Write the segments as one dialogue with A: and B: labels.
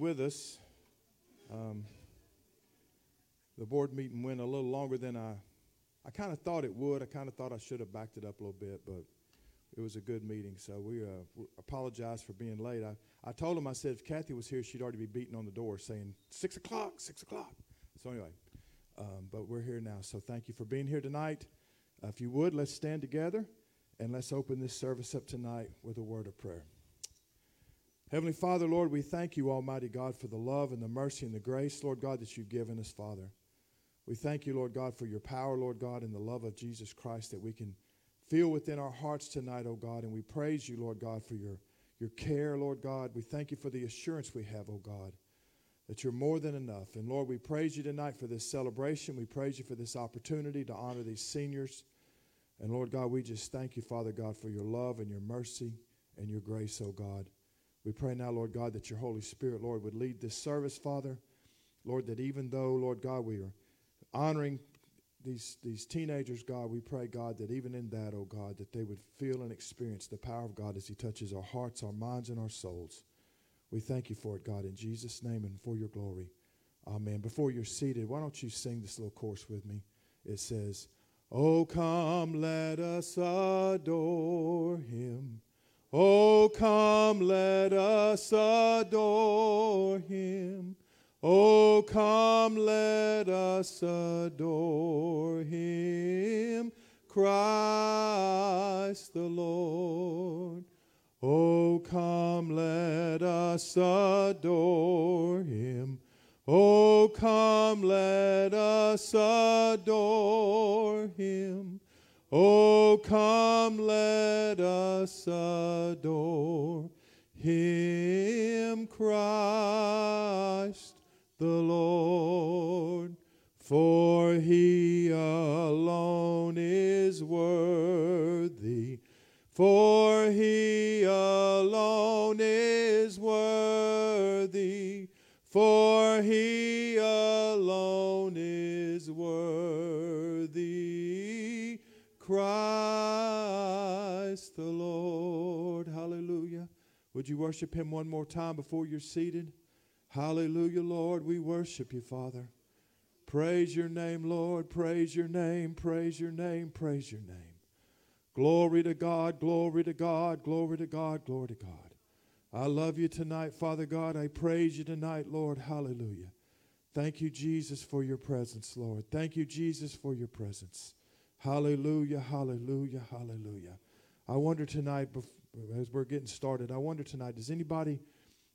A: with us. Um, the board meeting went a little longer than I, I kind of thought it would. I kind of thought I should have backed it up a little bit, but it was a good meeting. So we, uh, apologize for being late. I, I told him, I said, if Kathy was here, she'd already be beating on the door saying, 6 o'clock, 6 o'clock. So anyway, um, but we're here now. So thank you for being here tonight. Uh, if you would, let's stand together and let's open this service up tonight with a word of prayer. Heavenly Father, Lord, we thank you, Almighty God, for the love and the mercy and the grace, Lord God, that you've given us, Father. We thank you, Lord God, for your power, Lord God, and the love of Jesus Christ that we can feel within our hearts tonight, oh God. And we praise you, Lord God, for your, your care, Lord God. We thank you for the assurance we have, oh God, that you're more than enough. And Lord, we praise you tonight for this celebration. We praise you for this opportunity to honor these seniors. And Lord God, we just thank you, Father God, for your love and your mercy and your grace, oh God. We pray now, Lord God, that your Holy Spirit, Lord, would lead this service, Father. Lord, that even though, Lord God, we are honoring these, these teenagers, God, we pray, God, that even in that, oh God, that they would feel and experience the power of God as He touches our hearts, our minds, and our souls. We thank you for it, God, in Jesus' name and for your glory. Amen. Before you're seated, why don't you sing this little chorus with me? It says, Oh, come, let us adore Him. Oh, come, let us adore him. Oh, come, let us adore him, Christ the Lord. Oh, come, let us adore him. Oh, come, let us adore him. Oh, come, let us adore him, Christ the Lord. For he alone is worthy. For he alone is worthy. For he Christ the Lord. Hallelujah. Would you worship him one more time before you're seated? Hallelujah, Lord. We worship you, Father. Praise your name, Lord. Praise your name. Praise your name. Praise your name. Glory to God. Glory to God. Glory to God. Glory to God. I love you tonight, Father God. I praise you tonight, Lord. Hallelujah. Thank you, Jesus, for your presence, Lord. Thank you, Jesus, for your presence. Hallelujah, hallelujah, hallelujah. I wonder tonight, as we're getting started, I wonder tonight, does anybody,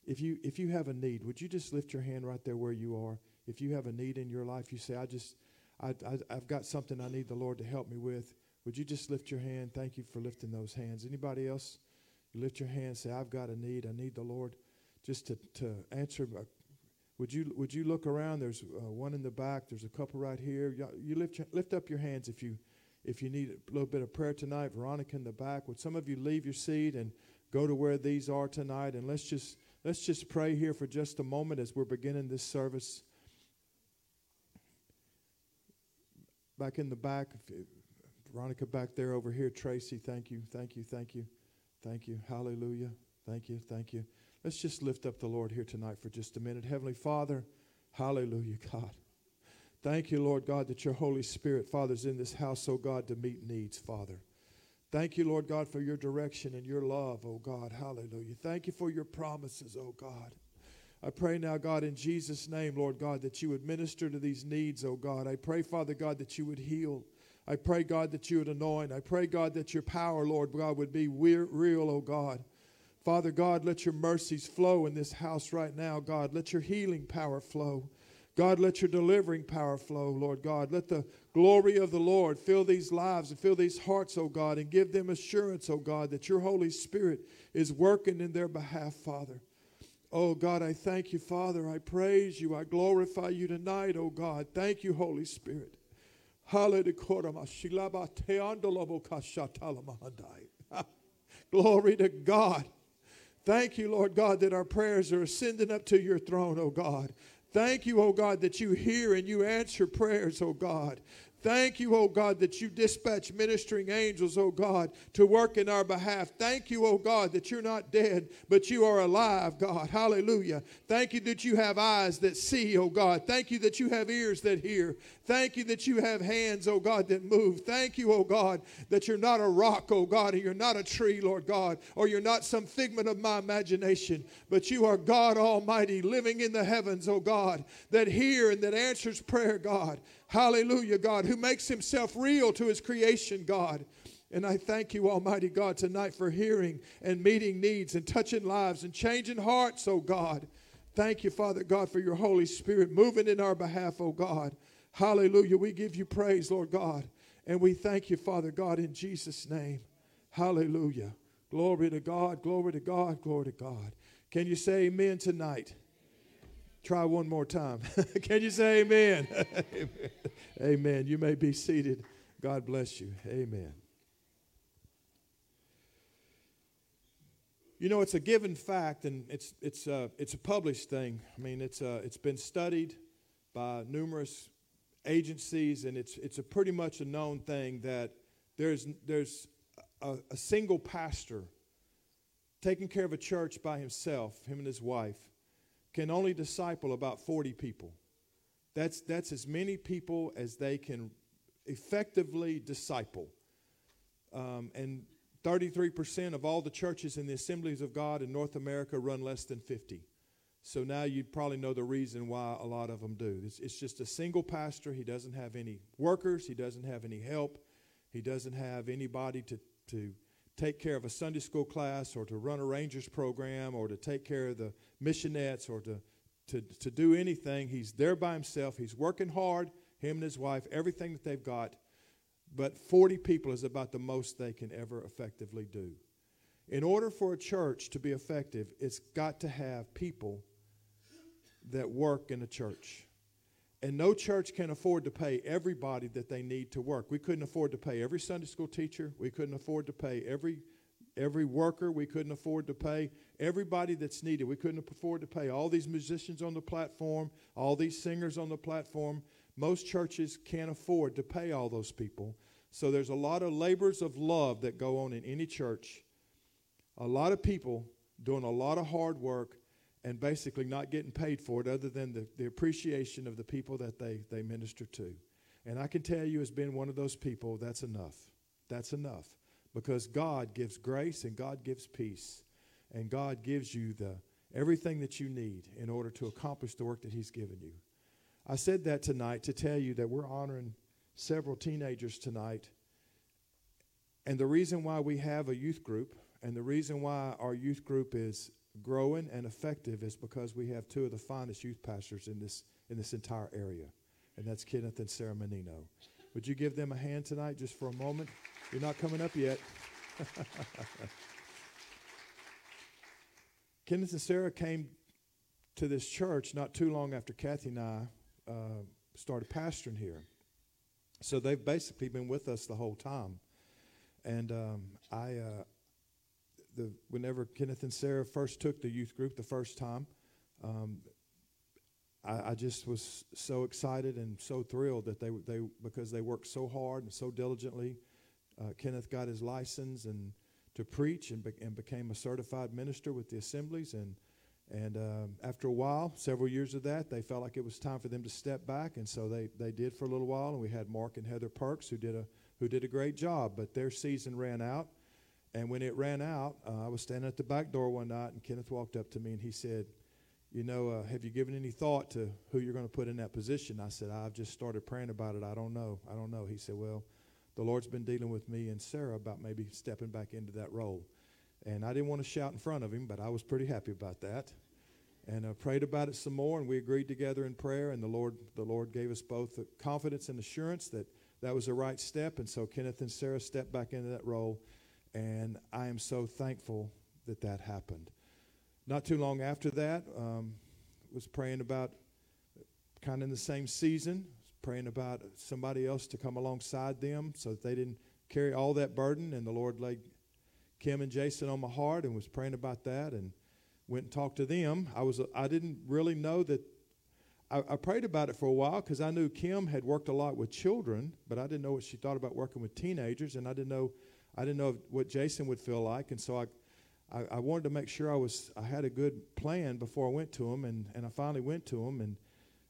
A: if you if you have a need, would you just lift your hand right there where you are? If you have a need in your life, you say, I just, I, I, I've got something I need the Lord to help me with. Would you just lift your hand? Thank you for lifting those hands. Anybody else? You lift your hand, say, I've got a need. I need the Lord just to, to answer. Would you, would you look around? There's uh, one in the back. There's a couple right here. You lift, lift up your hands if you if you need a little bit of prayer tonight, Veronica in the back, would some of you leave your seat and go to where these are tonight? And let's just let's just pray here for just a moment as we're beginning this service. Back in the back, Veronica back there over here, Tracy, thank you, thank you, thank you, thank you, hallelujah, thank you, thank you. Let's just lift up the Lord here tonight for just a minute. Heavenly Father, hallelujah, God. Thank you, Lord God, that your Holy Spirit, Father, is in this house, oh God, to meet needs, Father. Thank you, Lord God, for your direction and your love, oh God. Hallelujah. Thank you for your promises, oh God. I pray now, God, in Jesus' name, Lord God, that you would minister to these needs, oh God. I pray, Father God, that you would heal. I pray, God, that you would anoint. I pray, God, that your power, Lord God, would be real, oh God. Father God, let your mercies flow in this house right now, God. Let your healing power flow. God, let your delivering power flow, Lord God. Let the glory of the Lord fill these lives and fill these hearts, oh God, and give them assurance, oh God, that your Holy Spirit is working in their behalf, Father. Oh God, I thank you, Father. I praise you. I glorify you tonight, oh God. Thank you, Holy Spirit. Glory to God. Thank you, Lord God, that our prayers are ascending up to your throne, oh God. Thank you, oh God, that you hear and you answer prayers, oh God. Thank you, oh God, that you dispatch ministering angels, oh God, to work in our behalf. Thank you, oh God, that you're not dead, but you are alive, God. Hallelujah. Thank you that you have eyes that see, oh God. Thank you that you have ears that hear. Thank you that you have hands, oh God, that move. Thank you, oh God, that you're not a rock, oh God, and you're not a tree, Lord God, or you're not some figment of my imagination, but you are God Almighty living in the heavens, oh God, that hear and that answers prayer, God. Hallelujah, God, who makes himself real to his creation, God. And I thank you, Almighty God, tonight for hearing and meeting needs and touching lives and changing hearts, oh God. Thank you, Father God, for your Holy Spirit moving in our behalf, oh God. Hallelujah. We give you praise, Lord God. And we thank you, Father God, in Jesus' name. Hallelujah. Glory to God, glory to God, glory to God. Can you say amen tonight? Try one more time. Can you say amen? amen? amen. You may be seated. God bless you. Amen. You know, it's a given fact, and it's, it's, uh, it's a published thing. I mean, it's, uh, it's been studied by numerous agencies, and it's, it's a pretty much a known thing that there's, there's a, a single pastor taking care of a church by himself, him and his wife, can only disciple about 40 people. That's, that's as many people as they can effectively disciple. Um, and 33% of all the churches in the assemblies of God in North America run less than 50. So now you probably know the reason why a lot of them do. It's, it's just a single pastor. He doesn't have any workers, he doesn't have any help, he doesn't have anybody to, to take care of a Sunday school class or to run a Rangers program or to take care of the missionettes or to, to, to do anything. He's there by himself. He's working hard, him and his wife, everything that they've got. But 40 people is about the most they can ever effectively do. In order for a church to be effective, it's got to have people that work in a church. And no church can afford to pay everybody that they need to work. We couldn't afford to pay every Sunday school teacher. We couldn't afford to pay every every worker. We couldn't afford to pay everybody that's needed. We couldn't afford to pay all these musicians on the platform, all these singers on the platform. Most churches can't afford to pay all those people. So there's a lot of labors of love that go on in any church. A lot of people doing a lot of hard work and basically not getting paid for it other than the, the appreciation of the people that they, they minister to. And I can tell you, as being one of those people, that's enough. That's enough. Because God gives grace and God gives peace. And God gives you the everything that you need in order to accomplish the work that He's given you. I said that tonight to tell you that we're honoring several teenagers tonight. And the reason why we have a youth group and the reason why our youth group is growing and effective is because we have two of the finest youth pastors in this, in this entire area, and that's Kenneth and Sarah Menino. Would you give them a hand tonight just for a moment? You're not coming up yet. Kenneth and Sarah came to this church not too long after Kathy and I uh, started pastoring here. So they've basically been with us the whole time. And um, I, uh, the whenever Kenneth and Sarah first took the youth group the first time, um, I, I, just was so excited and so thrilled that they they because they worked so hard and so diligently. Uh, Kenneth got his license and to preach and, be, and became a certified minister with the assemblies and and um, after a while, several years of that, they felt like it was time for them to step back, and so they, they did for a little while. And we had Mark and Heather Perks who did a who did a great job, but their season ran out, and when it ran out, uh, I was standing at the back door one night, and Kenneth walked up to me and he said, You know, uh, have you given any thought to who you're going to put in that position? I said, I've just started praying about it. I don't know. I don't know. He said, Well, the Lord's been dealing with me and Sarah about maybe stepping back into that role. And I didn't want to shout in front of him, but I was pretty happy about that. And I uh, prayed about it some more, and we agreed together in prayer. And the Lord, the Lord gave us both the confidence and assurance that that was the right step. And so Kenneth and Sarah stepped back into that role and I am so thankful that that happened. Not too long after that, um, was praying about kind of in the same season, praying about somebody else to come alongside them so that they didn't carry all that burden. And the Lord laid Kim and Jason on my heart and was praying about that and went and talked to them. I was I didn't really know that I, I prayed about it for a while because I knew Kim had worked a lot with children, but I didn't know what she thought about working with teenagers, and I didn't know I didn't know what Jason would feel like, and so I, I, I wanted to make sure I was I had a good plan before I went to him, and, and I finally went to him, and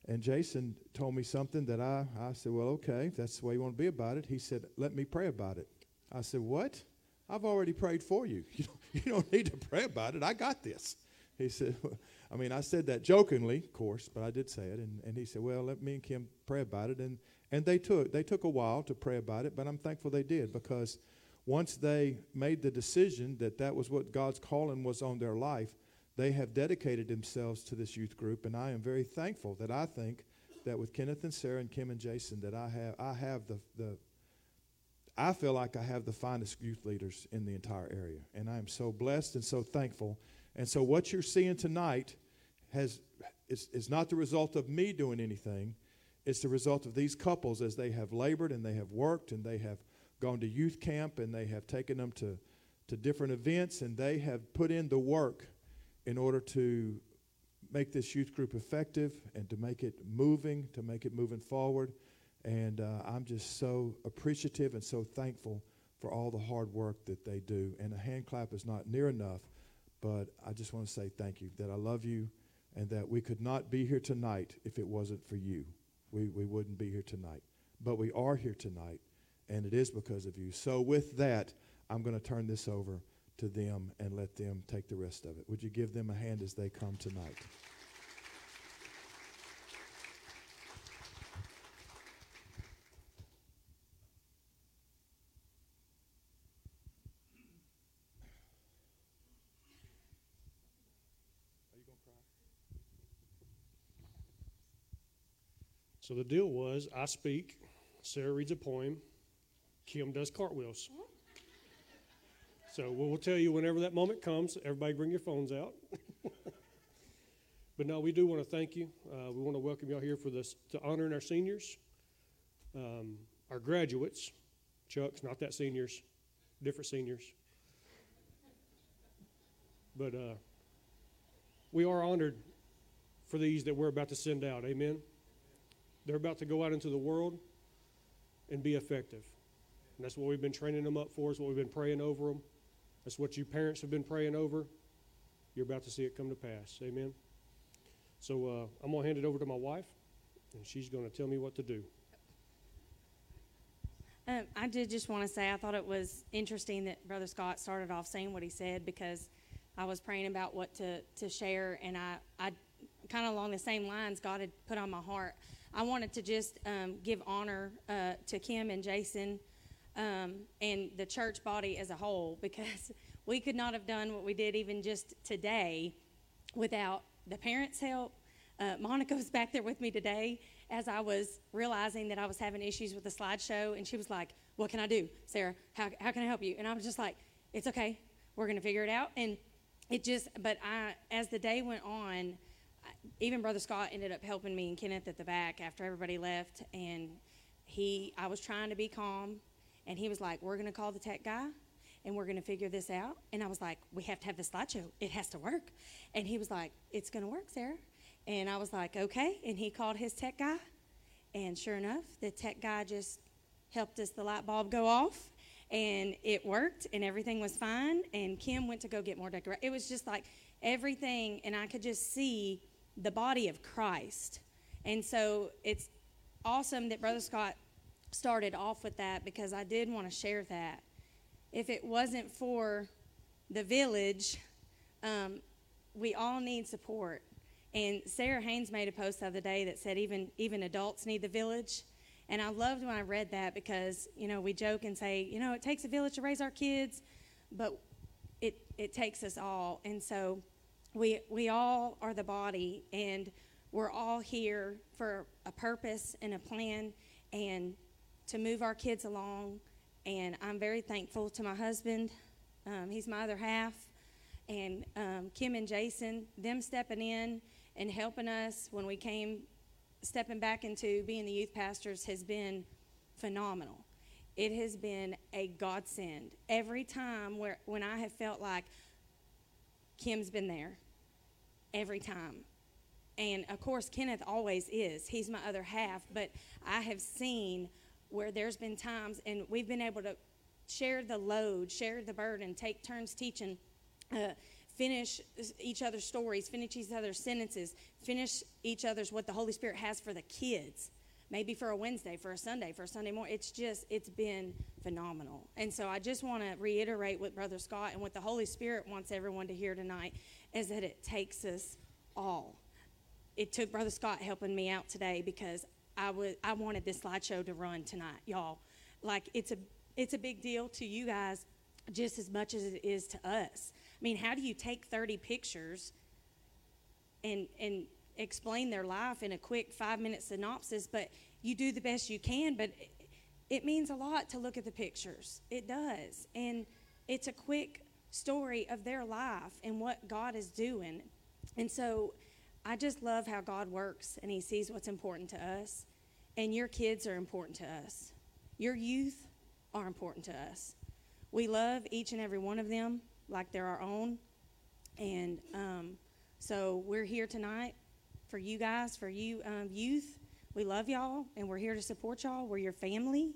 A: and Jason told me something that I I said, well, okay, if that's the way you want to be about it. He said, let me pray about it. I said, what? I've already prayed for you. You don't, you don't need to pray about it. I got this. He said, I mean, I said that jokingly, of course, but I did say it. And, and he said, well, let me and Kim pray about it. And, and they took, they took a while to pray about it, but I'm thankful they did because once they made the decision that that was what God's calling was on their life, they have dedicated themselves to this youth group. And I am very thankful that I think that with Kenneth and Sarah and Kim and Jason, that I have, I have the, the I feel like I have the finest youth leaders in the entire area. And I am so blessed and so thankful and so what you're seeing tonight has is, is not the result of me doing anything. It's the result of these couples as they have labored and they have worked and they have gone to youth camp and they have taken them to, to different events and they have put in the work in order to make this youth group effective and to make it moving, to make it moving forward. And uh, I'm just so appreciative and so thankful for all the hard work that they do. And a hand clap is not near enough but I just want to say thank you, that I love you, and that we could not be here tonight if it wasn't for you. We, we wouldn't be here tonight. But we are here tonight, and it is because of you. So, with that, I'm going to turn this over to them and let them take the rest of it. Would you give them a hand as they come tonight?
B: So the deal was I speak, Sarah reads a poem, Kim does cartwheels. So we'll tell you whenever that moment comes. Everybody bring your phones out. but no, we do want to thank you. Uh, we want to welcome y'all here for this to honoring our seniors, um, our graduates. Chuck's not that seniors, different seniors. But uh, we are honored for these that we're about to send out. Amen. They're about to go out into the world and be effective. And that's what we've been training them up for, is what we've been praying over them. That's what you parents have been praying over. You're about to see it come to pass. Amen. So uh, I'm going to hand it over to my wife, and she's going to tell me what to do.
C: Um, I did just want to say I thought it was interesting that Brother Scott started off saying what he said because I was praying about what to, to share, and I, I kind of along the same lines God had put on my heart. I wanted to just um, give honor uh, to Kim and Jason um, and the church body as a whole because we could not have done what we did even just today without the parents' help. Uh, Monica was back there with me today as I was realizing that I was having issues with the slideshow, and she was like, What can I do? Sarah, how, how can I help you? And I was just like, It's okay. We're going to figure it out. And it just, but I, as the day went on, even Brother Scott ended up helping me and Kenneth at the back after everybody left. And he, I was trying to be calm, and he was like, "We're going to call the tech guy." and we're going to figure this out. And I was like, we have to have the slideshow. It has to work. And he was like, it's going to work, Sarah. And I was like, okay. And he called his tech guy. And sure enough, the tech guy just helped us the light bulb go off. And it worked, and everything was fine. And Kim went to go get more decoration. It was just like everything. And I could just see the body of Christ. And so it's awesome that Brother Scott started off with that because I did want to share that. If it wasn't for the village, um, we all need support. And Sarah Haynes made a post the other day that said even even adults need the village. And I loved when I read that because, you know, we joke and say, you know, it takes a village to raise our kids, but it, it takes us all. And so we, we all are the body, and we're all here for a purpose and a plan and to move our kids along. And I'm very thankful to my husband. Um, he's my other half. And um, Kim and Jason, them stepping in and helping us when we came, stepping back into being the youth pastors has been phenomenal. It has been a godsend. Every time where, when I have felt like Kim's been there, every time. And of course, Kenneth always is. He's my other half. But I have seen where there's been times, and we've been able to share the load, share the burden, take turns teaching, uh, finish each other's stories, finish each other's sentences, finish each other's what the Holy Spirit has for the kids. Maybe for a Wednesday, for a Sunday, for a Sunday morning. It's just, it's been phenomenal. And so I just want to reiterate what Brother Scott and what the Holy Spirit wants everyone to hear tonight is that it takes us all. It took Brother Scott helping me out today because I was I wanted this slideshow to run tonight, y'all. Like it's a it's a big deal to you guys just as much as it is to us. I mean, how do you take 30 pictures and and explain their life in a quick 5-minute synopsis, but you do the best you can, but it, it means a lot to look at the pictures. It does. And it's a quick story of their life and what God is doing. And so I just love how God works and He sees what's important to us. And your kids are important to us. Your youth are important to us. We love each and every one of them like they're our own. And um, so we're here tonight for you guys, for you um, youth. We love y'all and we're here to support y'all. We're your family.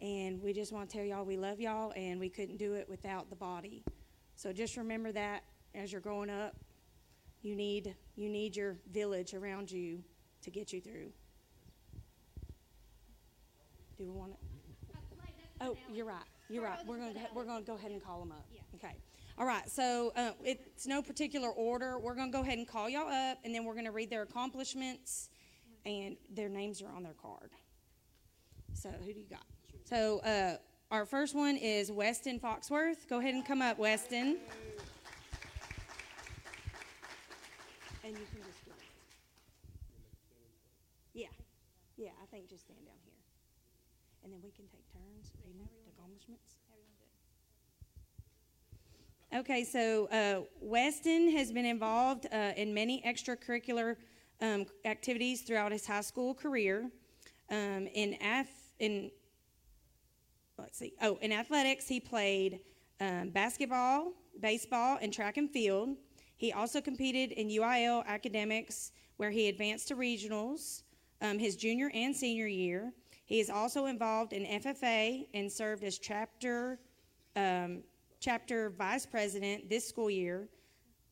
C: And we just want to tell y'all we love y'all and we couldn't do it without the body. So just remember that as you're growing up. You need you need your village around you to get you through. Do we want to? Oh, you're right. You're right. We're going to we're going to go ahead and call them up. Okay. All right. So uh, it's no particular order. We're going to go ahead and call y'all up, and then we're going to read their accomplishments, and their names are on their card. So who do you got? So uh, our first one is Weston Foxworth. Go ahead and come up, Weston. And you can just do it. Yeah, yeah, I think just stand down here. And then we can take turns reading the accomplishments. Okay, so uh, Weston has been involved uh, in many extracurricular um, activities throughout his high school career. Um, in ath- in let's see, oh, in athletics, he played um, basketball, baseball, and track and field. He also competed in UIL academics, where he advanced to regionals um, his junior and senior year. He is also involved in FFA and served as chapter um, chapter vice president this school year.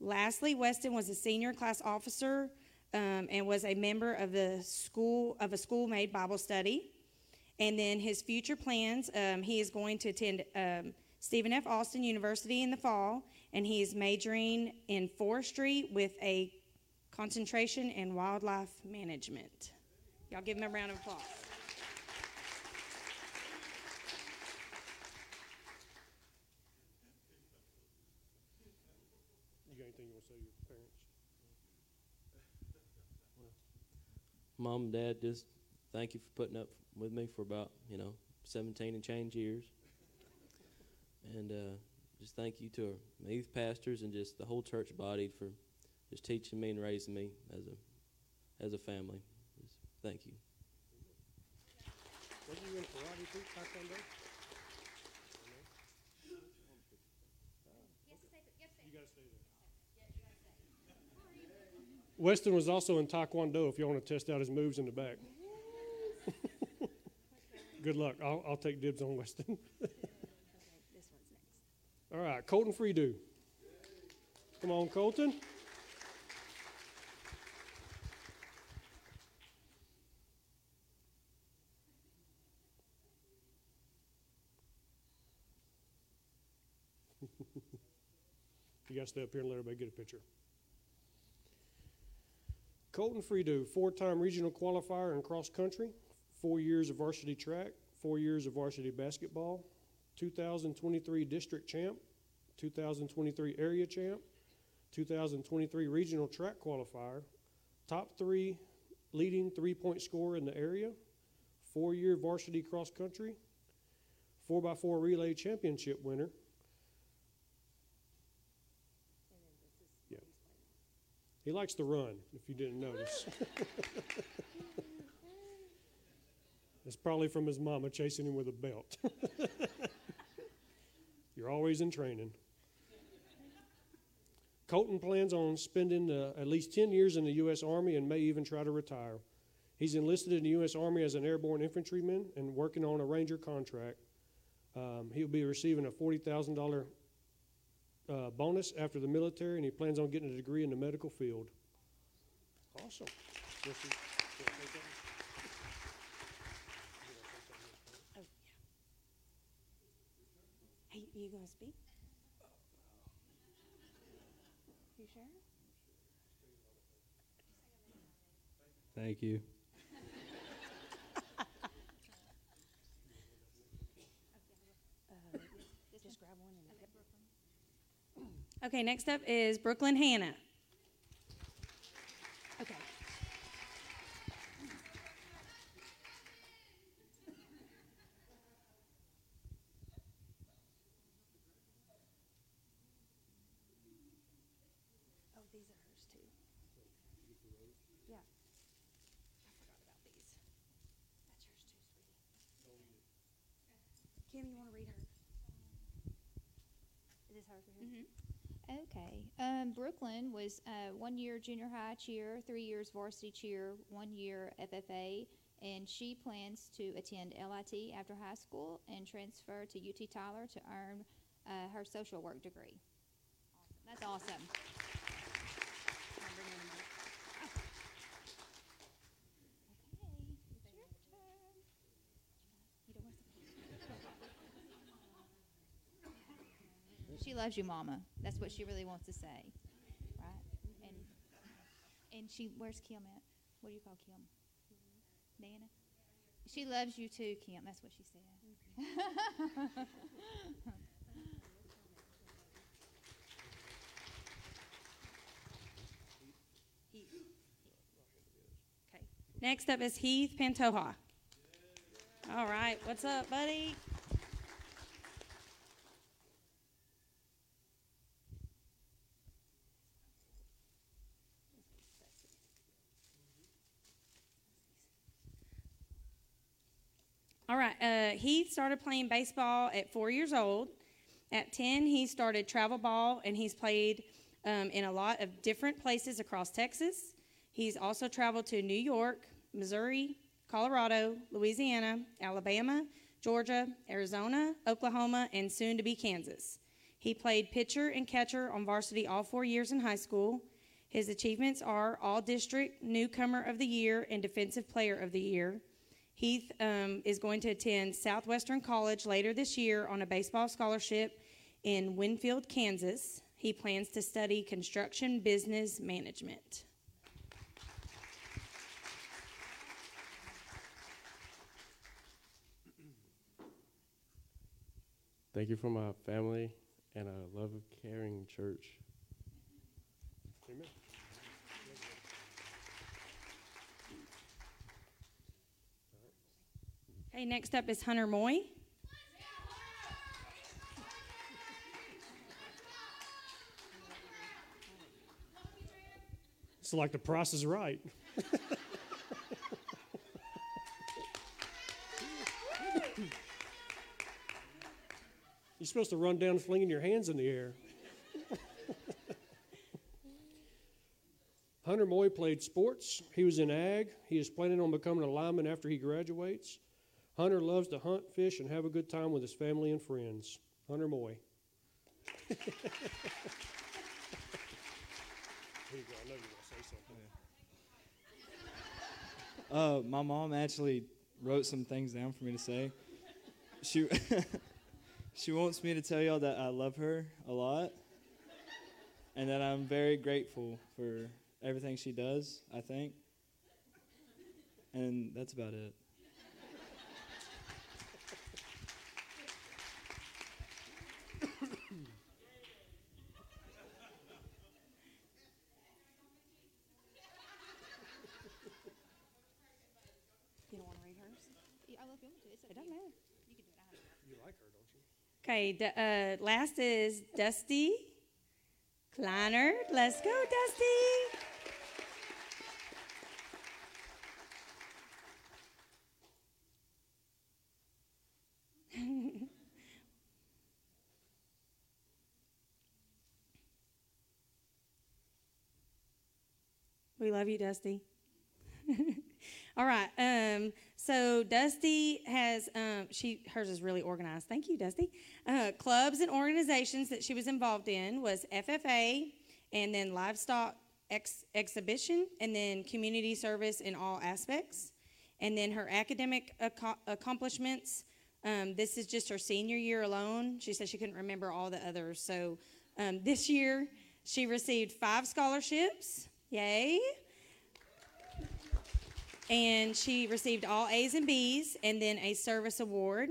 C: Lastly, Weston was a senior class officer um, and was a member of the school of a school-made Bible study. And then his future plans: um, he is going to attend um, Stephen F. Austin University in the fall, and he is majoring in forestry with a concentration in wildlife management. Y'all give him a round of applause.
B: You got anything you want to say to your parents?
D: Mom and Dad, just thank you for putting up with me for about, you know, 17 and change years. And uh, just thank you to our youth pastors and just the whole church body for just teaching me and raising me as a as a family. Just thank you.
B: Were you in karate too, taekwondo? You got to stay there. Weston was also in taekwondo. If you want to test out his moves in the back. Good luck. I'll, I'll take dibs on Weston.
C: Okay, this one's next.
B: All right, Colton Freedo. Come on, Colton. you got to stay up here and let everybody get a picture. Colton Freedo, four time regional qualifier in cross country, four years of varsity track, four years of varsity basketball, 2023 district champ, 2023 area champ, 2023 regional track qualifier, top three leading three point scorer in the area, four year varsity cross country, 4x4 relay championship winner. Yeah. He likes to run, if you didn't notice. It's probably from his mama chasing him with a belt. You're always in training. Colton plans on spending uh, at least 10 years in the U.S. Army and may even try to retire. He's enlisted in the U.S. Army as an airborne infantryman and working on a Ranger contract. Um, he'll be receiving a $40,000 uh, bonus after the military, and he plans on getting a degree in the medical field. Awesome. Yes, sir.
C: Oh, yeah. Hey, you gonna speak? You sure?
E: Thank you.
C: Uh, just grab one and. Okay, next up is Brooklyn Hannah. Okay. Oh, these are hers too. Yeah. I forgot about these. That's yours too, sweetie. Kim, you wanna read her? Is this her for him?
F: Brooklyn was uh, one year junior high cheer, three years varsity cheer, one year FFA, and she plans to attend LIT after high school and transfer to UT Tyler to earn uh, her social work degree. That's awesome. Okay, it's your turn. You don't want to- She loves you, Mama. That's what she really wants to say, right? And and she, where's Kim at? What do you call Kim? Nana. She loves you too, Kim. That's what she said.
C: Okay. Next up is Heath Pantoja. All right, what's up, buddy? All uh, started playing baseball at four years old. At 10, he started travel ball and he's played um, in a lot of different places across Texas. He's also traveled to New York, Missouri, Colorado, Louisiana, Alabama, Georgia, Arizona, Oklahoma, and soon to be Kansas. He played pitcher and catcher on varsity all four years in high school. His achievements are All District Newcomer of the Year and Defensive Player of the Year. Heath um, is going to attend Southwestern College later this year on a baseball scholarship in Winfield, Kansas. He plans to study construction business management.
G: Thank you for my family and a love of caring church.
B: Amen.
C: Okay, next up is Hunter Moy.
B: It's like the price is right. You're supposed to run down flinging your hands in the air. Hunter Moy played sports. He was in ag. He is planning on becoming a lineman after he graduates. Hunter loves to hunt, fish, and have a good time with his family and friends. Hunter Moy. Here you go. I know you're going to say something.
E: Uh, my mom actually wrote some things down for me to say. She she wants me to tell y'all that I love her a lot, and that I'm very grateful for everything she does. I think, and that's about it.
C: You don't want to read hers?
F: Yeah, I love you to. It's up
C: It
F: to
C: doesn't
F: you.
C: matter.
F: You can do it. I have
B: You like her, don't you?
C: Okay, uh, last is Dusty Kleiner. Let's go, Dusty. We love you, Dusty. All right. Um, so Dusty has um, she hers is really organized. Thank you, Dusty. Uh, clubs and organizations that she was involved in was FFA, and then livestock ex- exhibition, and then community service in all aspects, and then her academic ac- accomplishments. Um, this is just her senior year alone. She said she couldn't remember all the others. So um, this year she received five scholarships. Yay! And she received all A's and B's and then a service award.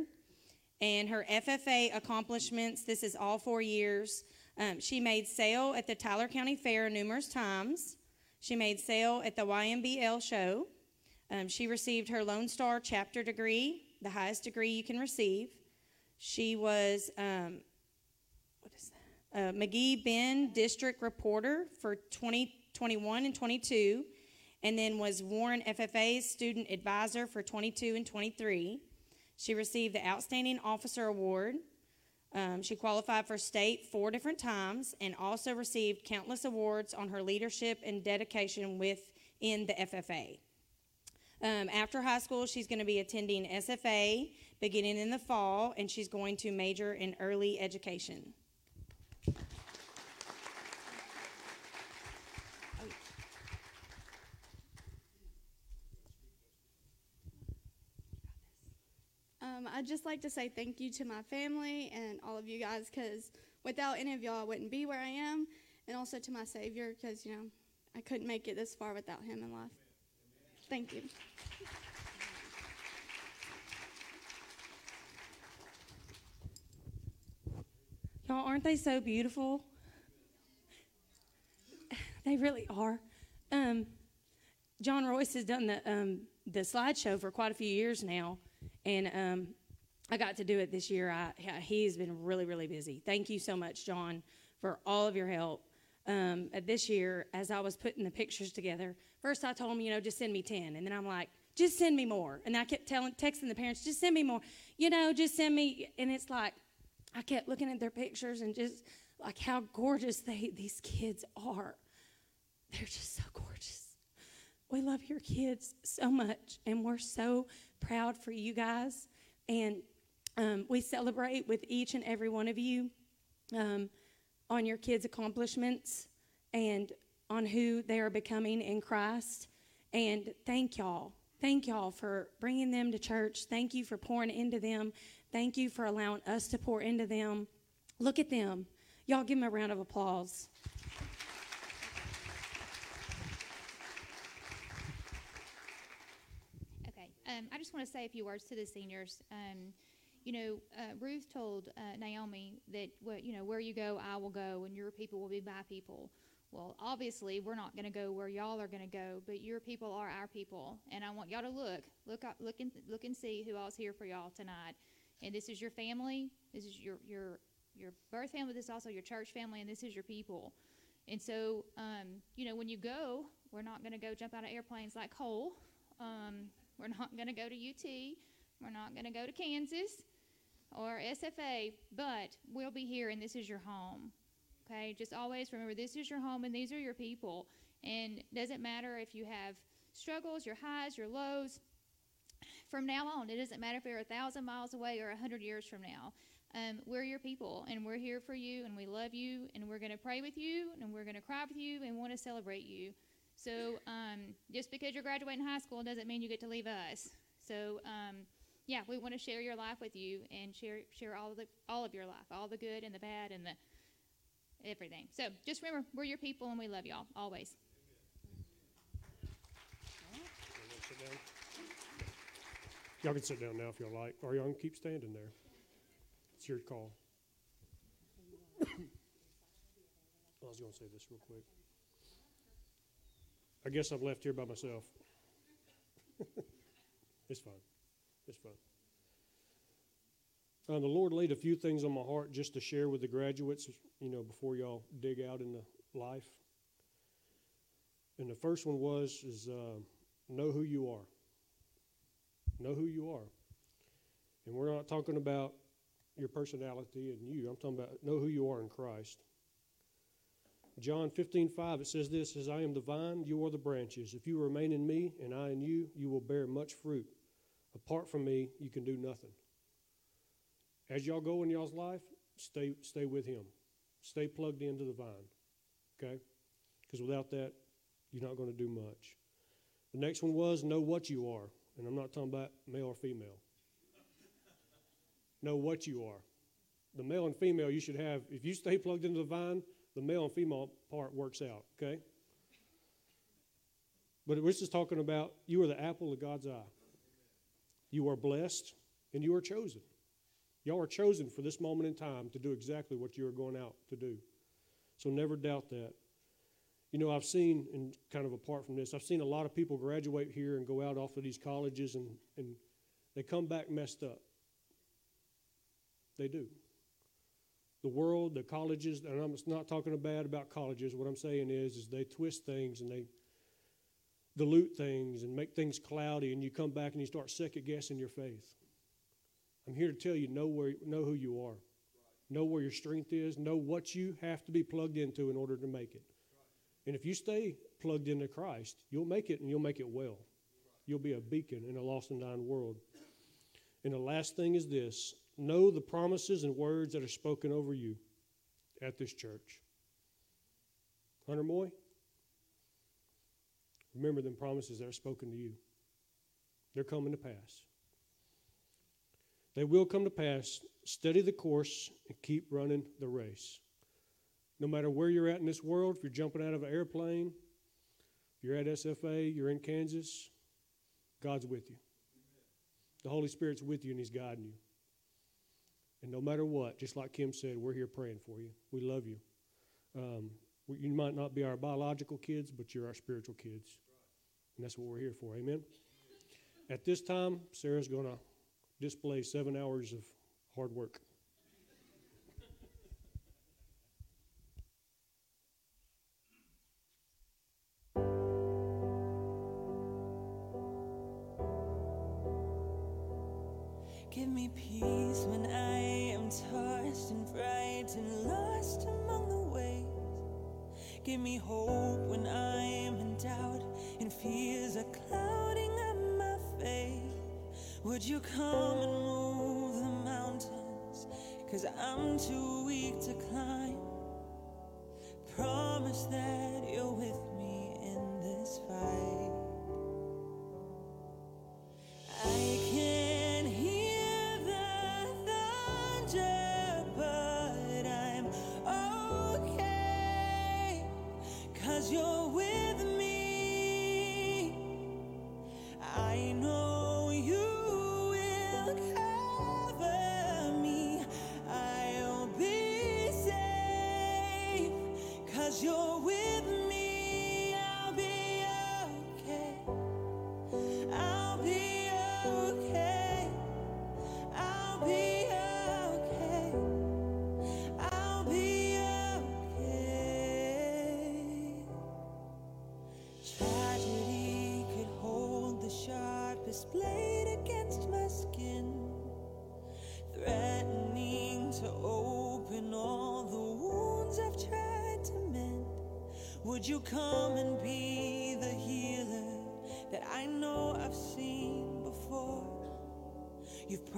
C: And her FFA accomplishments this is all four years. Um, she made sale at the Tyler County Fair numerous times. She made sale at the YMBL show. Um, she received her Lone Star chapter degree, the highest degree you can receive. She was, um, what is that? Uh, McGee Bend District Reporter for 2021 and 22 and then was Warren FFA's student advisor for 22 and 23. She received the Outstanding Officer Award. Um, she qualified for state four different times and also received countless awards on her leadership and dedication within the FFA. Um, after high school, she's going to be attending SFA beginning in the fall, and she's going to major in early education.
H: Um, I'd just like to say thank you to my family and all of you guys because without any of y'all, I wouldn't be where I am. And also to my Savior because, you know, I couldn't make it this far without Him in life. Thank you.
C: Y'all, aren't they so beautiful? They really are. Um, John Royce has done the um, the slideshow for quite a few years now, and um, I got to do it this year. I, he's been really, really busy. Thank you so much, John, for all of your help. Um, this year, as I was putting the pictures together, first I told him, you know, just send me 10. And then I'm like, just send me more. And I kept telling, texting the parents, just send me more. You know, just send me. And it's like, I kept looking at their pictures and just like how gorgeous they, these kids are. They're just so gorgeous. We love your kids so much, and we're so proud for you guys. And um, we celebrate with each and every one of you um, on your kids' accomplishments and on who they are becoming in Christ. And thank y'all. Thank y'all for bringing them to church. Thank you for pouring into them. Thank you for allowing us to pour into them. Look at them. Y'all give them a round of applause.
F: Okay, um, I just want to say a few words to the seniors. Um, you know, uh, Ruth told uh, Naomi that, well, you know, where you go, I will go, and your people will be my people. Well, obviously, we're not going to go where y'all are going to go, but your people are our people, and I want y'all to look, look, up, look, and look and see who all's here for y'all tonight. And this is your family. This is your your your birth family. This is also your church family, and this is your people. And so, um, you know, when you go, we're not going to go jump out of airplanes like Cole. Um, we're not going to go to UT. We're not going to go to Kansas or SFA, but we'll be here and this is your home. Okay? Just always remember this is your home and these are your people. And doesn't matter if you have struggles, your highs, your lows. From now on, it doesn't matter if you're a thousand miles away or a hundred years from now. Um, we're your people and we're here for you and we love you and we're going to pray with you and we're going to cry with you and want to celebrate you. So um, just because you're graduating high school doesn't mean you get to leave us. So um, yeah, we want to share your life with you and share share all of the all of your life, all the good and the bad and the everything. So just remember, we're your people and we love y'all always.
B: Y'all can sit down now if y'all like, or y'all can keep standing there. It's your call. I was going to say this real quick. I guess I'm left here by myself. it's fine. It's fine. Uh, the Lord laid a few things on my heart just to share with the graduates, you know, before y'all dig out into life. And the first one was is uh, know who you are. Know who you are. And we're not talking about your personality and you. I'm talking about know who you are in Christ. John 15, 5, it says this, says, I am the vine, you are the branches. If you remain in me and I in you, you will bear much fruit. Apart from me, you can do nothing. As y'all go in y'all's life, stay, stay with him. Stay plugged into the vine. Okay? Because without that, you're not going to do much. The next one was know what you are. And I'm not talking about male or female. know what you are. The male and female you should have, if you stay plugged into the vine, the male and female part works out, okay? But we're just talking about you are the apple of God's eye. You are blessed and you are chosen. Y'all are chosen for this moment in time to do exactly what you are going out to do. So never doubt that. You know, I've seen, and kind of apart from this, I've seen a lot of people graduate here and go out off of these colleges and, and they come back messed up. They do. The world, the colleges, and I'm not talking bad about colleges. What I'm saying is, is they twist things and they dilute things and make things cloudy, and you come back and you start second guessing your faith. I'm here to tell you know where know who you are. Know where your strength is, know what you have to be plugged into in order to make it. And if you stay plugged into Christ, you'll make it and you'll make it well. You'll be a beacon in a lost and dying world. And the last thing is this know the promises and words that are spoken over you at this church. Hunter Moy, remember them promises that are spoken to you. They're coming to pass. They will come to pass. Study the course and keep running the race. No matter where you're at in this world, if you're jumping out of an airplane, you're at SFA, you're in Kansas, God's with you. The Holy Spirit's with you and He's guiding you. And no matter what, just like Kim said, we're here praying for you. We love you. Um, you might not be our biological kids, but you're our spiritual kids. And that's what we're here for. Amen? At this time, Sarah's going to display seven hours of hard work.
I: Give me hope when I am in doubt and fears are clouding up my faith. Would you come and move the mountains? Cause I'm too weak to climb. Promise that you're with me Would you come and be the healer that I know I've seen before? You've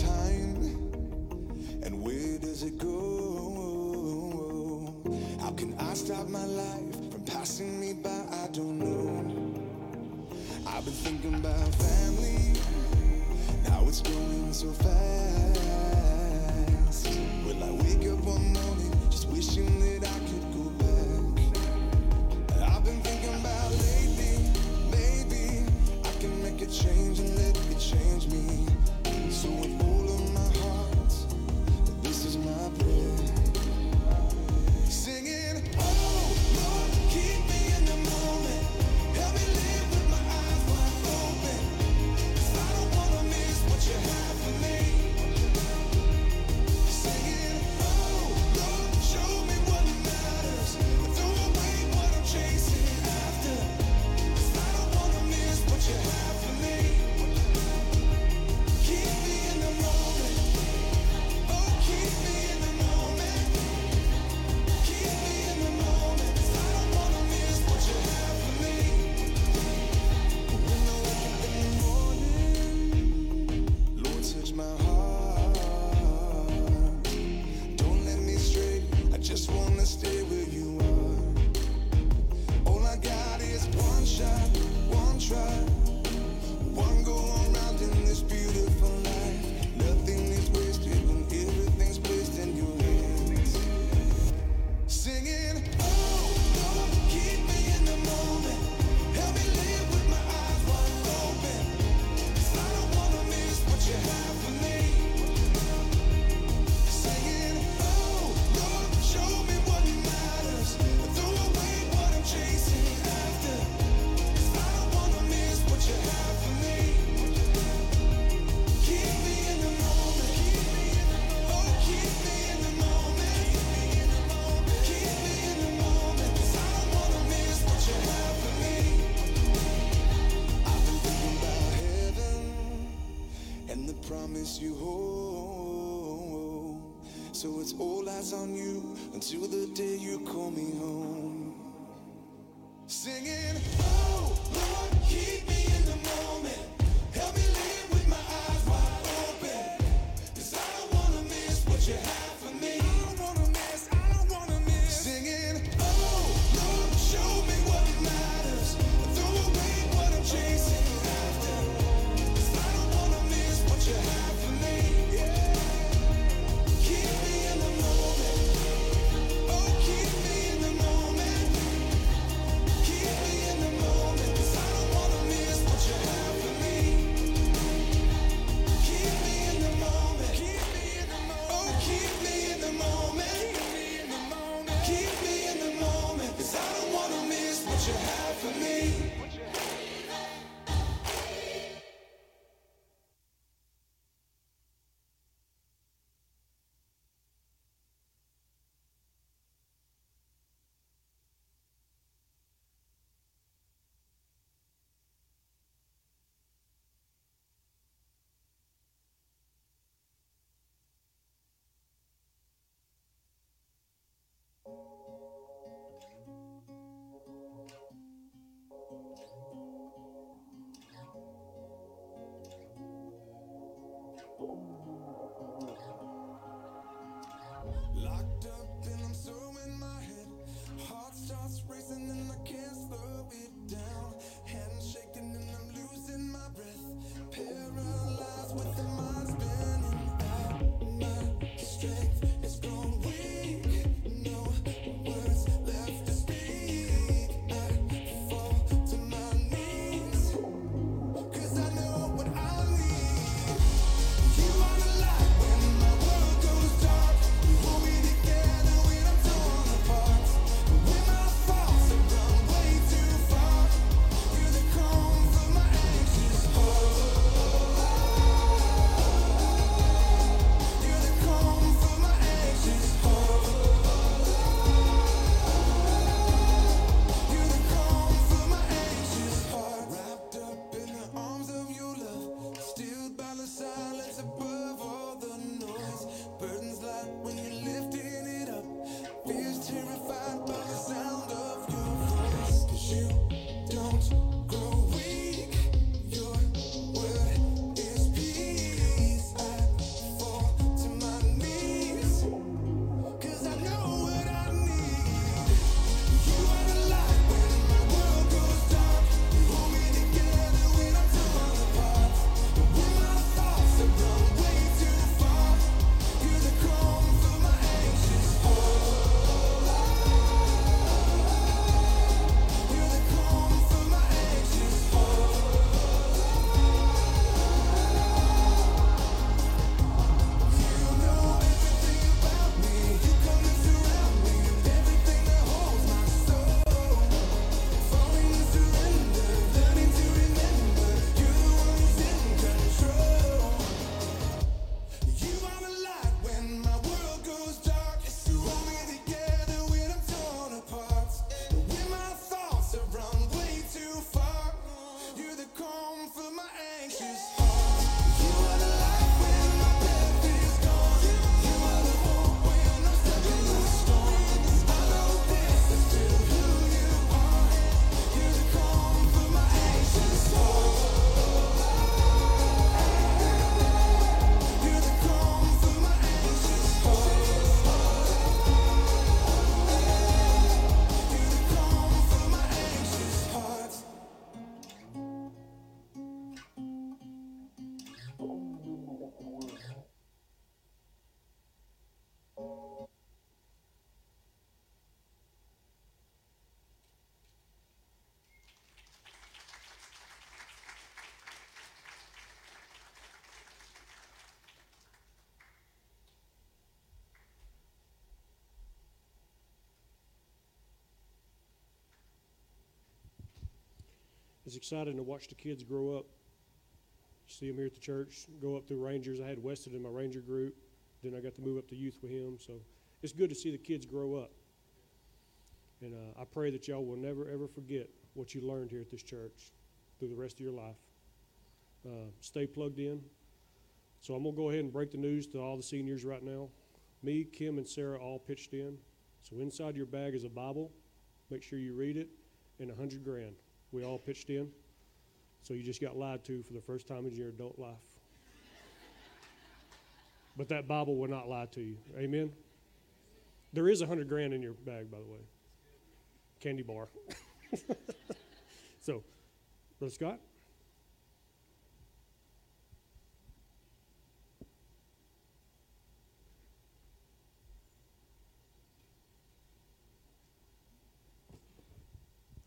J: time and where does it go? How can I stop my life from passing me by? I don't know. I've been thinking about family, now it's going so fast. Will I wake up one morning just wishing that I Do the It's
B: exciting to watch the kids grow up. See them here at the church, go up through Rangers. I had Weston in my Ranger group. Then I got to move up to youth with him. So it's good to see the kids grow up. And uh, I pray that y'all will never, ever forget what you learned here at this church through the rest of your life. Uh, stay plugged in. So I'm going to go ahead and break the news to all the seniors right now. Me, Kim, and Sarah all pitched in. So inside your bag is a Bible. Make sure you read it, and a hundred grand. We all pitched in. So you just got lied to for the first time in your adult life. but that Bible will not lie to you. Amen. There is a hundred grand in your bag, by the way. Candy bar. so, Brother Scott.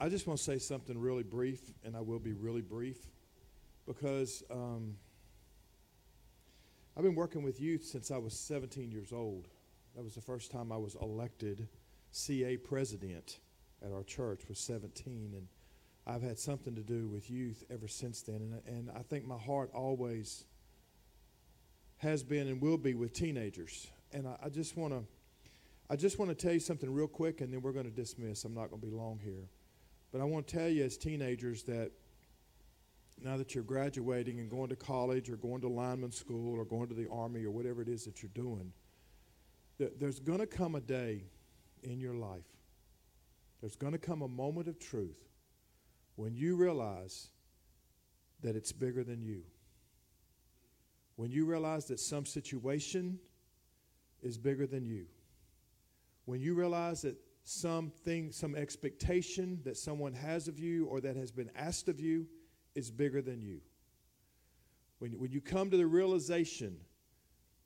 A: I just want to say something really brief, and I will be really brief, because um, I've been working with youth since I was 17 years old. That was the first time I was elected CA president at our church was 17, and I've had something to do with youth ever since then. And, and I think my heart always has been and will be with teenagers. And I, I just want to, I just want to tell you something real quick, and then we're going to dismiss. I'm not going to be long here. But I want to tell you as teenagers that now that you're graduating and going to college or going to lineman school or going to the army or whatever it is that you're doing, that there's going to come a day in your life, there's going to come a moment of truth when you realize that it's bigger than you. When you realize that some situation is bigger than you. When you realize that something, some expectation that someone has of you or that has been asked of you is bigger than you. When, when you come to the realization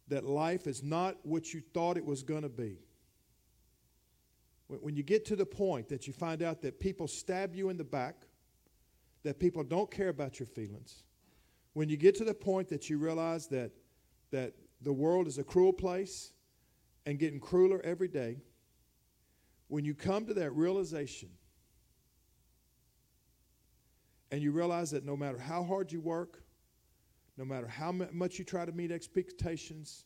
A: that life is not what you thought it was going to be, when, when you get to the point that you find out that people stab you in the back, that people don't care about your feelings, when you get to the point that you realize that, that the world is a cruel place and getting crueler every day, when you come to that realization and you realize that no matter how hard you work, no matter how much you try to meet expectations,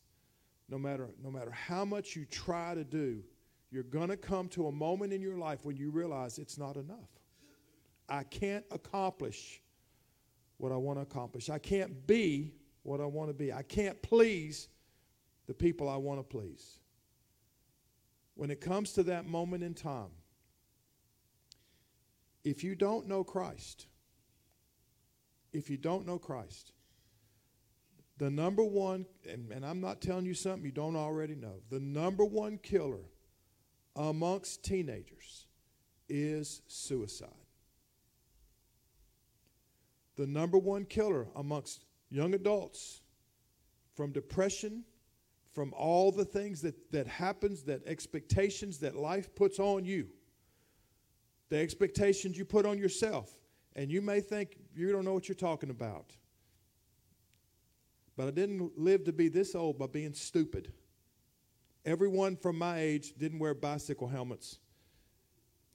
A: no matter, no matter how much you try to do, you're going to come to a moment in your life when you realize it's not enough. I can't accomplish what I want to accomplish. I can't be what I want to be. I can't please the people I want to please when it comes to that moment in time, if you don't know Christ, if you don't know Christ, the number one, and, and, I'm not telling you something you don't already know, the number one killer amongst teenagers is suicide. The number one killer amongst young adults from depression from all the things that, that happens, that expectations that life puts on you, the expectations you put on yourself. And you may think you don't know what you're talking about. But I didn't live to be this old by being stupid. Everyone from my age didn't wear bicycle helmets.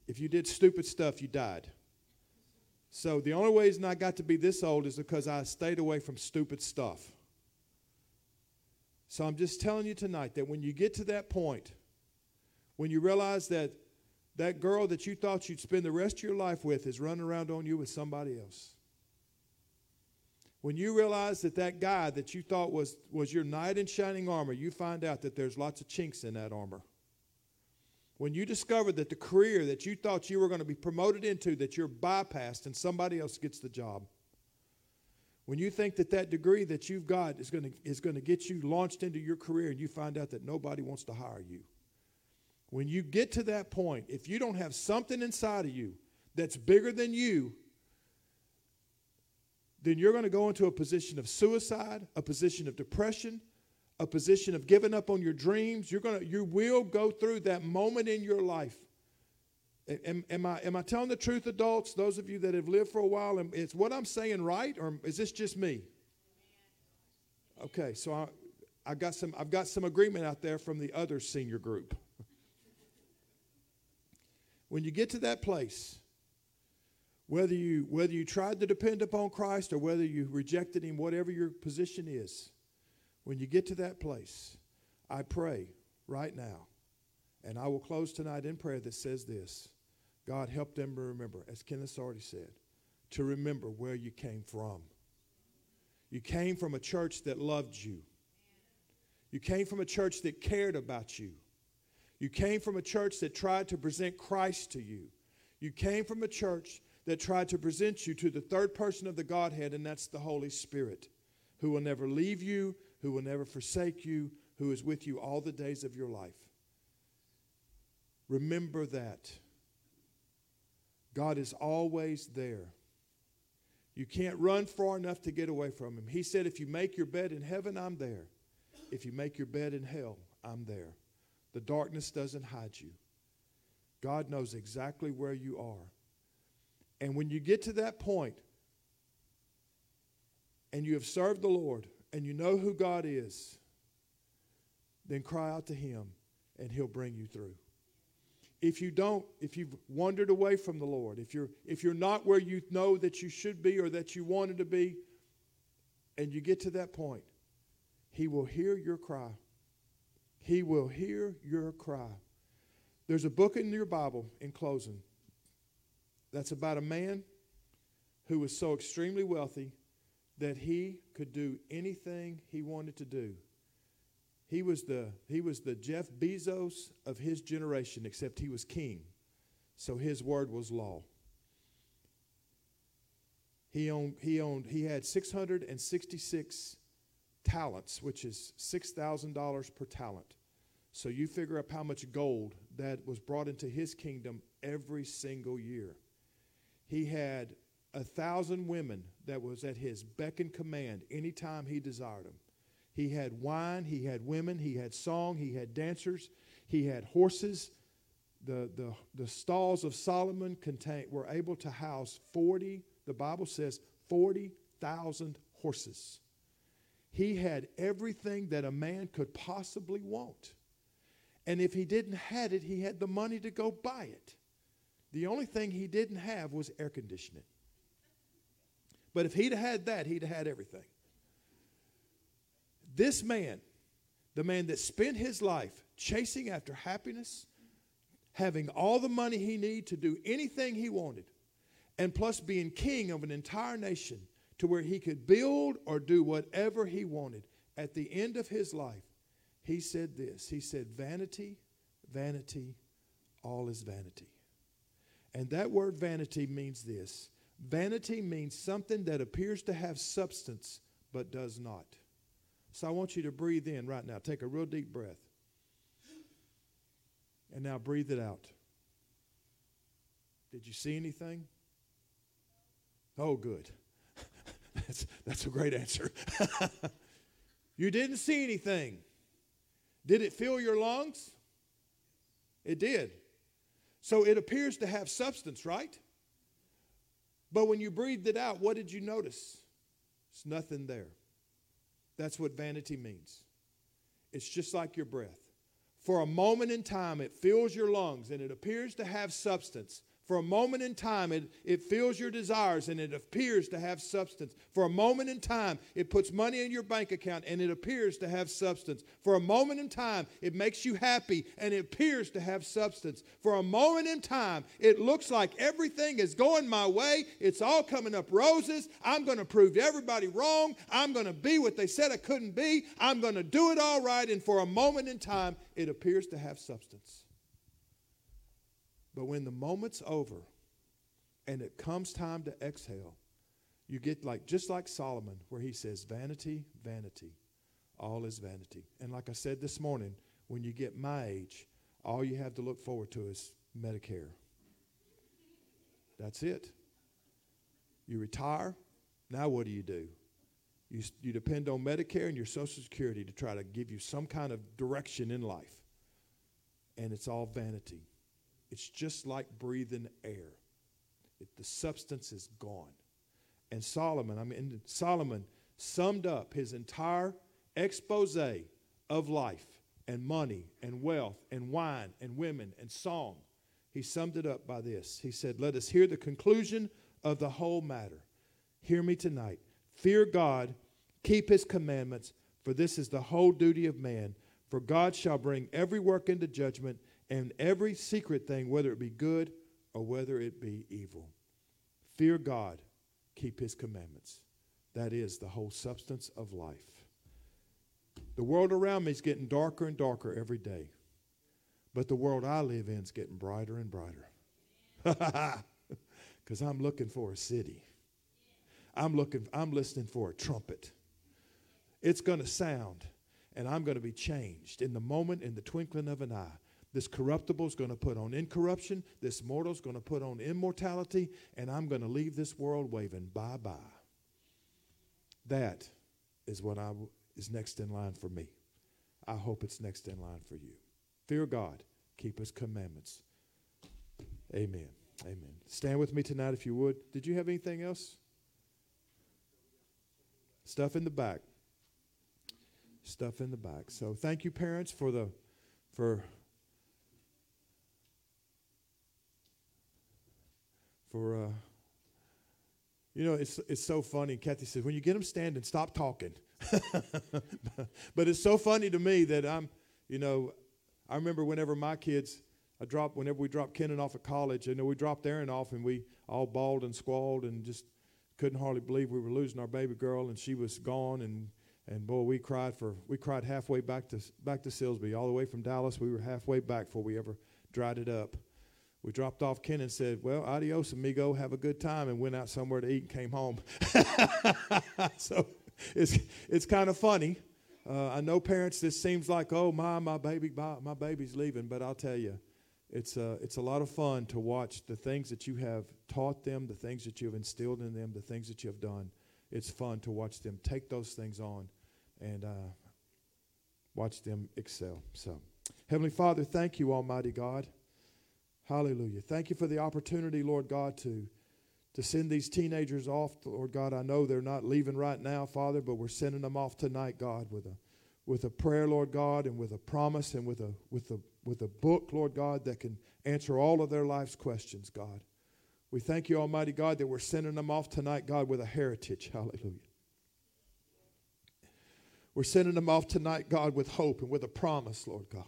A: If you did stupid stuff, you died. So the only reason I got to be this old is because I stayed away from stupid stuff. So I'm just telling you tonight that when you get to that point, when you realize that that girl that you thought you'd spend the rest of your life with is running around on you with somebody else. When you realize that that guy that you thought was, was your knight in shining armor, you find out that there's lots of chinks in that armor. When you discover that the career that you thought you were going to be promoted into, that you're bypassed and somebody else gets the job. When you think that that degree that you've got is going to, is going to get you launched into your career and you find out that nobody wants to hire you. When you get to that point, if you don't have something inside of you that's bigger than you, then you're going to go into a position of suicide, a position of depression, a position of giving up on your dreams. You're going to, you will go through that moment in your life Am, am, I, am I telling the truth, adults? Those of you that have lived for a while, is what I'm saying right, or is this just me? Okay, so I, I got some, I've got some agreement out there from the other senior group. when you get to that place Whether you, whether you tried to depend upon Christ or whether you rejected Him, whatever your position is, when you get to that place, I pray right now, and I will close tonight in prayer that says this God, help them to remember, as Kenneth already said, to remember where you came from. You came from a church that loved you. You came from a church that cared about you. You came from a church that tried to present Christ to you. You came from a church that tried to present you to the third person of the Godhead, and that's the Holy Spirit, who will never leave you, who will never forsake you, who is with you all the days of your life. Remember that. God is always there. You can't run far enough to get away from Him. He said, If you make your bed in heaven, I'm there. If you make your bed in hell, I'm there. The darkness doesn't hide you. God knows exactly where you are. And when you get to that point and you have served the Lord and you know who God is, then cry out to Him and He'll bring you through. If you don't, if you've wandered away from the Lord, if you're, if you're not where you know that you should be or that you wanted to be, and you get to that point, He will hear your cry. He will hear your cry. There's a book in your Bible, in closing, that's about a man who was so extremely wealthy that he could do anything he wanted to do. He was the, he was the Jeff Bezos of his generation, except he was king. So his word was law. He owned, he owned, he had 666 talents, which is $6,000 per talent. So you figure up how much gold that was brought into his kingdom every single year. He had a thousand women that was at his beck and command anytime he desired them. He had wine, he had women, he had song, he had dancers, he had horses. The, the, the stalls of Solomon contain, were able to house 40, the Bible says 40,000 horses. He had everything that a man could possibly want. And if he didn't have it, he had the money to go buy it. The only thing he didn't have was air conditioning. But if he'd had that, he'd have had everything. This man, the man that spent his life chasing after happiness, having all the money he needed to do anything he wanted, and plus being king of an entire nation to where he could build or do whatever he wanted, at the end of his life, he said this He said, Vanity, vanity, all is vanity. And that word vanity means this vanity means something that appears to have substance but does not. So I want you to breathe in right now. Take a real deep breath. And now breathe it out. Did you see anything? Oh, good. that's, that's a great answer. you didn't see anything. Did it fill your lungs? It did. So it appears to have substance, right? But when you breathed it out, what did you notice? It's nothing there. That's what vanity means. It's just like your breath. For a moment in time, it fills your lungs and it appears to have substance. For a moment in time, it, it fills your desires and it appears to have substance. For a moment in time, it puts money in your bank account and it appears to have substance. For a moment in time, it makes you happy and it appears to have substance. For a moment in time, it looks like everything is going my way. It's all coming up roses. I'm going to prove everybody wrong. I'm going to be what they said I couldn't be. I'm going to do it all right. And for a moment in time, it appears to have substance. But when the moment's over and it comes time to exhale, you get like just like Solomon, where he says, Vanity, vanity, all is vanity. And like I said this morning, when you get my age, all you have to look forward to is Medicare. That's it. You retire, now what do you do? You, you depend on Medicare and your Social Security to try to give you some kind of direction in life. And it's all vanity. It's just like breathing air. It, the substance is gone. And Solomon, I mean, Solomon summed up his entire expose of life and money and wealth and wine and women and song. He summed it up by this. He said, Let us hear the conclusion of the whole matter. Hear me tonight. Fear God, keep his commandments, for this is the whole duty of man. For God shall bring every work into judgment, and every secret thing, whether it be good or whether it be evil. Fear God, keep his commandments. That is the whole substance of life. The world around me is getting darker and darker every day. But the world I live in is getting brighter and brighter. Because I'm looking for a city. I'm looking, I'm listening for a trumpet. It's going to sound, and I'm going to be changed in the moment, in the twinkling of an eye. This corruptible is going to put on incorruption. This mortal is going to put on immortality, and I'm going to leave this world waving bye bye. That is what I w- is next in line for me. I hope it's next in line for you. Fear God, keep His commandments. Amen. Amen. Stand with me tonight if you would. Did you have anything else? Stuff in the back. Stuff in the back. So thank you, parents, for the for for uh, you know it's it's so funny. Kathy says when you get them standing, stop talking. but it's so funny to me that I'm, you know, I remember whenever my kids, I dropped whenever we dropped Kenan off at college. You know, we dropped Aaron off, and we all bawled and squalled and just couldn't hardly believe we were losing our baby girl, and she was gone. And and boy, we cried for we cried halfway back to back to Silsbee, all the way from Dallas. We were halfway back before we ever dried it up. We dropped off Ken and said, "Well, adios, amigo. Have a good time," and went out somewhere to eat and came home. so it's it's kind of funny. Uh, I know parents. This seems like, oh my, my baby, my, my baby's leaving. But I'll tell you, it's uh, it's a lot of fun to watch the things that you have taught them, the things that you have instilled in them, the things that you have done. It's fun to watch them take those things on, and uh, watch them excel. So, Heavenly Father, thank you, Almighty God. Hallelujah. Thank you for the opportunity, Lord God, to to send these teenagers off. Lord God, I know they're not leaving right now, Father, but we're sending them off tonight, God, with a with a prayer, Lord God, and with a promise and with a with a with a book, Lord God, that can answer all of their life's questions, God. We thank you, Almighty God, that we're sending them off tonight, God, with a heritage. Hallelujah. We're sending them off tonight, God, with hope and with a promise, Lord God.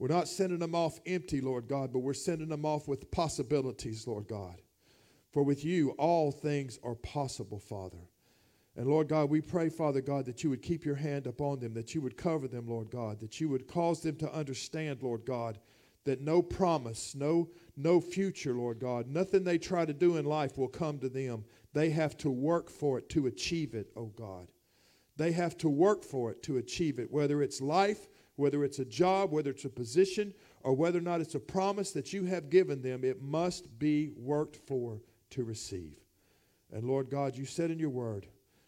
A: We're not sending them off empty, Lord God, but we're sending them off with possibilities, Lord God. For with you, all things are possible, Father. And Lord God, we pray, Father God, that you would keep your hand upon them, that you would cover them, Lord God, that you would cause them to understand, Lord God, that no promise, no, no future, Lord God, nothing they try to do in life will come to them. They have to work for it to achieve it, oh God. They have to work for it to achieve it, whether it's life, whether it's a job, whether it's a position, or whether or not it's a promise that you have given them, it must be worked for to receive. And Lord God, you said in your word,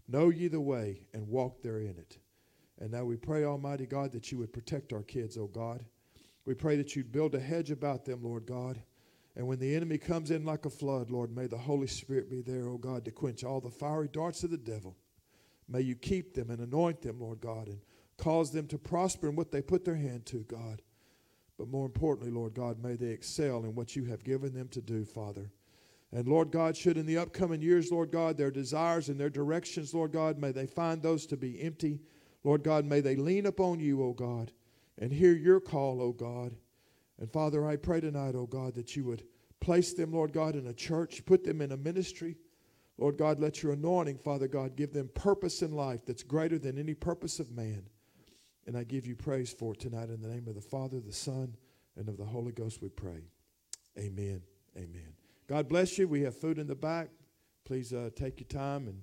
A: Know ye the way and walk therein it. And now we pray, Almighty God, that you would protect our kids, oh God. We pray that you'd build a hedge about them, Lord God. And when the enemy comes in like a flood, Lord, may the Holy Spirit be there, oh God, to quench all the fiery darts of the devil. May you keep them and anoint them, Lord God, and cause them to prosper in what they put their hand to, God. But more importantly, Lord God, may they excel in what you have given them to do, Father. And Lord God, should in the upcoming years, Lord God, their desires and their directions, Lord God, may they find those to be empty. Lord God, may they lean upon you, O God, and hear your call, O God. And Father, I pray tonight, O God, that you would place them, Lord God, in a church, put them in a ministry. Lord God, let your anointing, Father God, give them purpose in life that's greater than any purpose of man. And I give you praise for tonight in the name of the Father, the Son, and of the Holy Ghost we pray. Amen. Amen. God bless you. We have food in the back. Please uh, take your time and,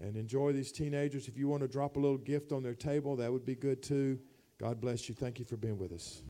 A: and enjoy these teenagers. If you want to drop a little gift on their table, that would be good too. God bless you. Thank you for being with us.